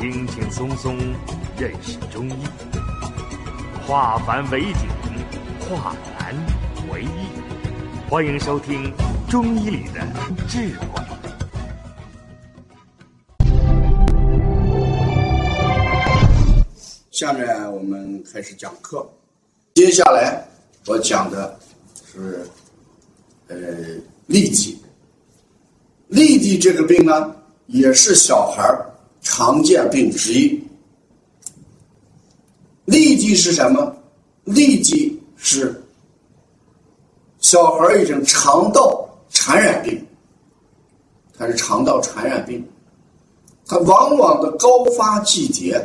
轻轻松松认识中医，化繁为简，化难为易。欢迎收听《中医里的智慧》。下面我们开始讲课。接下来我讲的是呃痢疾。痢疾这个病呢，也是小孩儿常见病之一。痢疾是什么？痢疾是小孩一种肠道传染病，它是肠道传染病，它往往的高发季节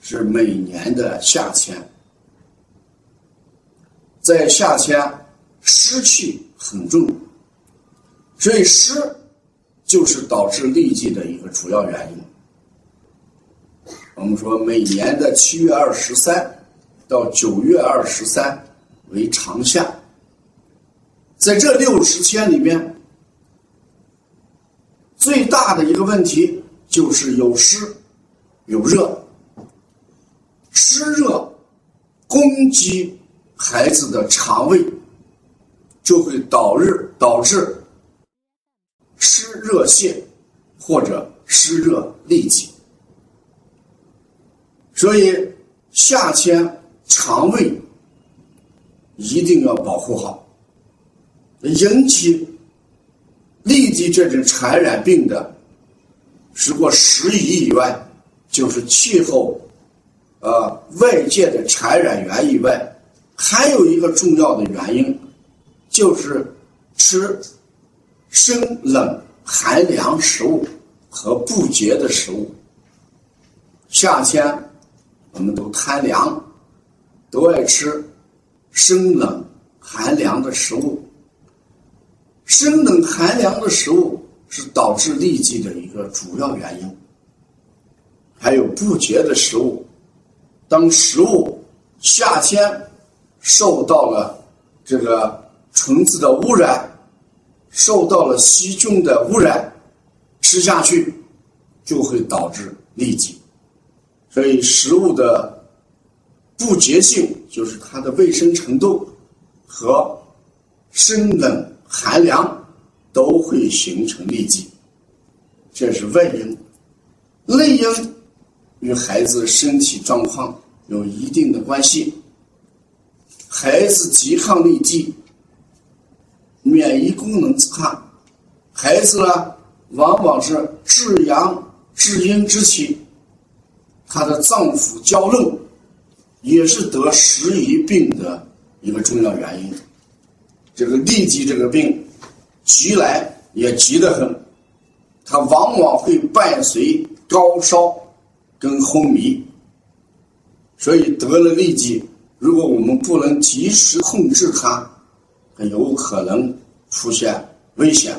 是每年的夏天，在夏天湿气很重，所以湿就是导致痢疾的一个主要原因。我们说，每年的七月二十三到九月二十三为长夏，在这六十天里面，最大的一个问题就是有湿有热，湿热攻击孩子的肠胃，就会导致导致湿热泻或者湿热痢疾。所以夏天肠胃一定要保护好。引起痢疾这种传染病的，除过食宜以外，就是气候，呃，外界的传染源以外，还有一个重要的原因，就是吃生冷寒凉食物和不洁的食物。夏天我们都贪凉，都爱吃生冷寒凉的食物。生冷寒凉的食物是导致痢疾的一个主要原因，还有不洁的食物。当食物夏天受到了这个虫子的污染，受到了细菌的污染，吃下去就会导致痢疾。所以，食物的不洁性就是它的卫生程度和生冷。寒凉都会形成痢疾，这是外因。内因与孩子身体状况有一定的关系。孩子抵抗力低，免疫功能差，孩子呢往往是至阳至阴之气，他的脏腑娇嫩，也是得食宜病的一个重要原因。这个痢疾这个病，急来也急得很，它往往会伴随高烧跟昏迷，所以得了痢疾，如果我们不能及时控制它，很有可能出现危险。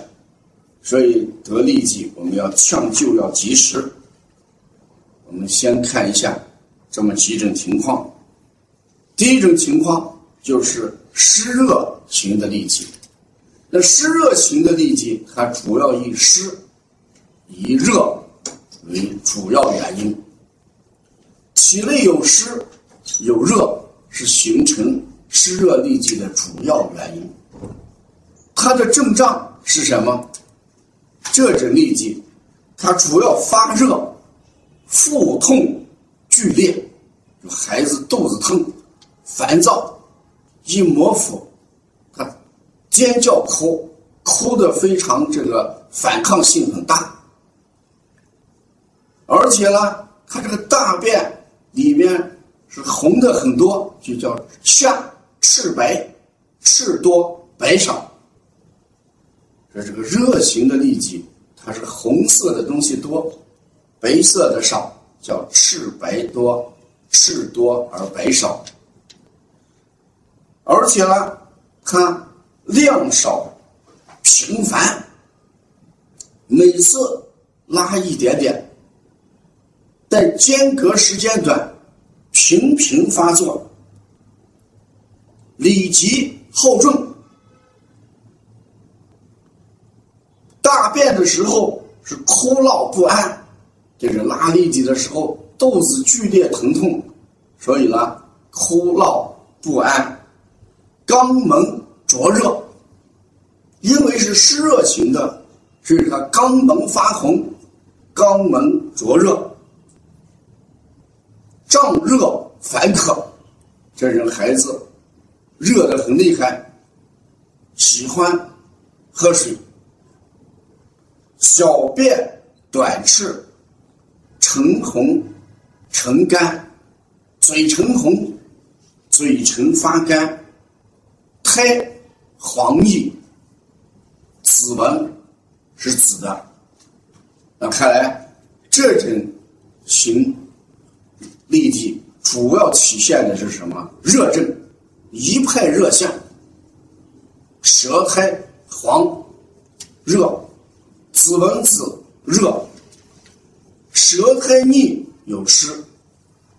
所以得痢疾，我们要抢救要及时。我们先看一下这么几种情况。第一种情况就是湿热。型的痢疾，那湿热型的痢疾，它主要以湿、以热为主要原因。体内有湿有热，是形成湿热痢疾的主要原因。它的症状是什么？这种痢疾，它主要发热、腹痛剧烈，孩子肚子疼、烦躁、一模糊。尖叫哭，哭的非常这个反抗性很大，而且呢，他这个大便里面是红的很多，就叫下赤白，赤多白少。这这个热型的痢疾，它是红色的东西多，白色的少，叫赤白多，赤多而白少。而且呢，它。量少频繁，每次拉一点点，但间隔时间短，频频发作，里急后重，大便的时候是哭闹不安，这个拉痢疾的时候，肚子剧烈疼痛，所以呢，哭闹不安，肛门灼热，因为是湿热型的，所以它肛门发红，肛门灼热，胀热烦渴，这人孩子热的很厉害，喜欢喝水，小便短赤。唇红、唇干、嘴唇红、嘴唇发干、苔黄腻、紫纹是紫的。那看来这种型痢疾主要体现的是什么？热症，一派热象，舌苔黄、热、紫纹紫热。舌苔腻有湿，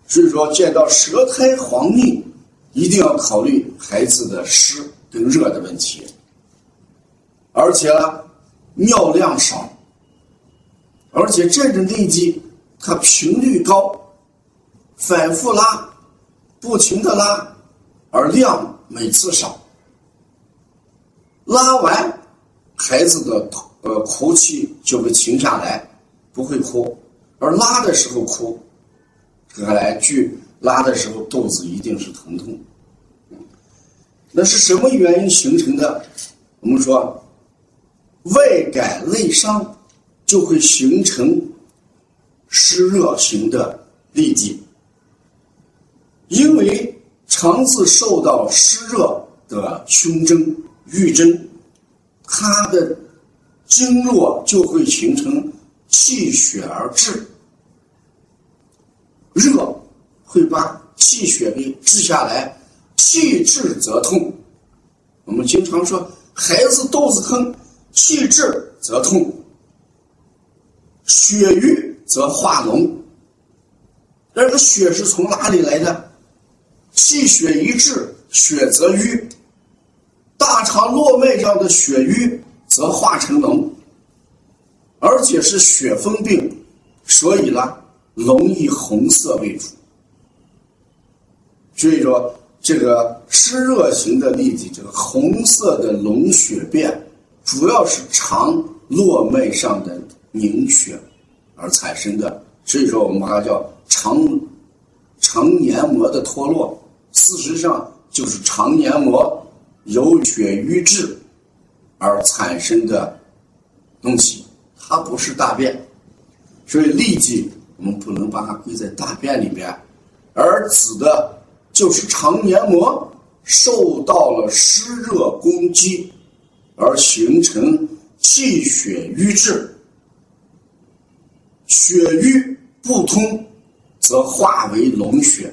所以说见到舌苔黄腻，一定要考虑孩子的湿跟热的问题。而且呢，尿量少，而且这种痢疾它频率高，反复拉，不停的拉，而量每次少。拉完，孩子的呃哭泣就会停下来，不会哭。而拉的时候哭，看来据拉的时候肚子一定是疼痛。那是什么原因形成的？我们说，外感内伤就会形成湿热型的痢疾，因为肠子受到湿热的熏蒸、郁蒸，它的经络就会形成气血而滞。热会把气血给治下来，气滞则痛。我们经常说，孩子肚子疼，气滞则痛，血瘀则化脓。那个血是从哪里来的？气血一滞，血则瘀，大肠络脉上的血瘀则化成脓，而且是血风病，所以呢。容易红色为主，所以说这个湿热型的痢疾，这个红色的脓血便，主要是肠络脉上的凝血而产生的。所以说我们把它叫肠肠黏膜的脱落，事实上就是肠黏膜有血瘀滞而产生的东西，它不是大便，所以痢疾。我们不能把它归在大便里边，而指的就是肠黏膜受到了湿热攻击，而形成气血瘀滞，血瘀不通，则化为脓血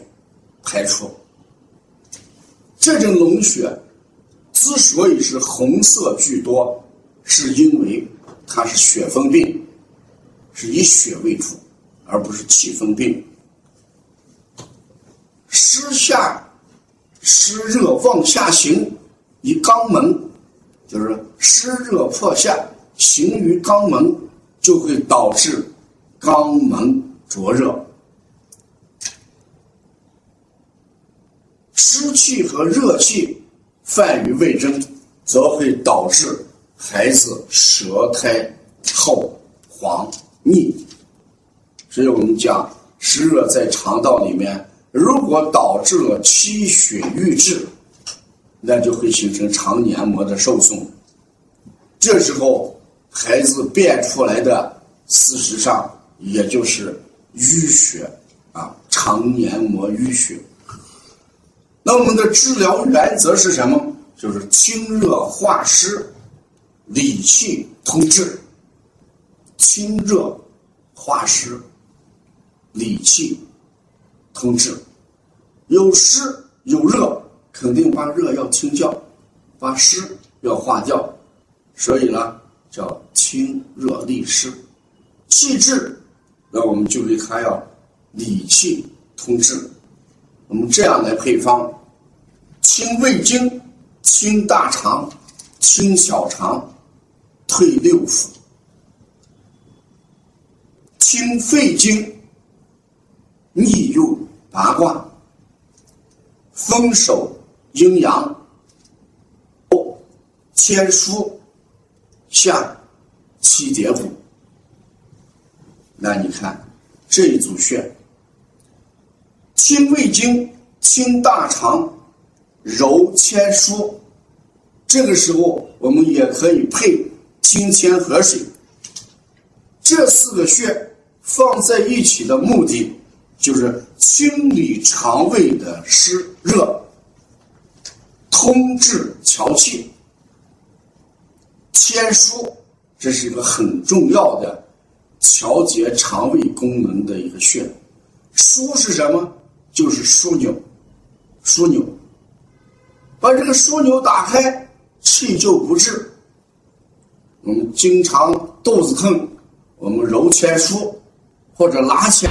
排出。这种脓血之所以是红色居多，是因为它是血风病，是以血为主。而不是气风病，湿下湿热往下行，于肛门，就是湿热破下行于肛门，就会导致肛门灼热。湿气和热气泛于胃中，则会导致孩子舌苔厚黄腻。所以我们讲湿热在肠道里面，如果导致了气血瘀滞，那就会形成肠黏膜的受损。这时候孩子便出来的，事实上也就是淤血啊，肠黏膜淤血。那我们的治疗原则是什么？就是清热化湿，理气通滞。清热化湿。理气通治，有湿有热，肯定把热要清掉，把湿要化掉，所以呢叫清热利湿。气滞，那我们就为它要理气通治。我们这样来配方：清胃经、清大肠、清小肠，退六腑。清肺经，逆右八卦，丰收阴阳。天枢下七节骨，那你看这一组穴，清胃经、清大肠、揉天枢。这个时候我们也可以配清天河水。这四个穴放在一起的目的，就是清理肠胃的湿热，通治调气。天枢，这是一个很重要的调节肠胃功能的一个穴。枢是什么？就是枢纽，枢纽。把这个枢纽打开，气就不滞。我们经常肚子疼，我们揉天枢或者拉天。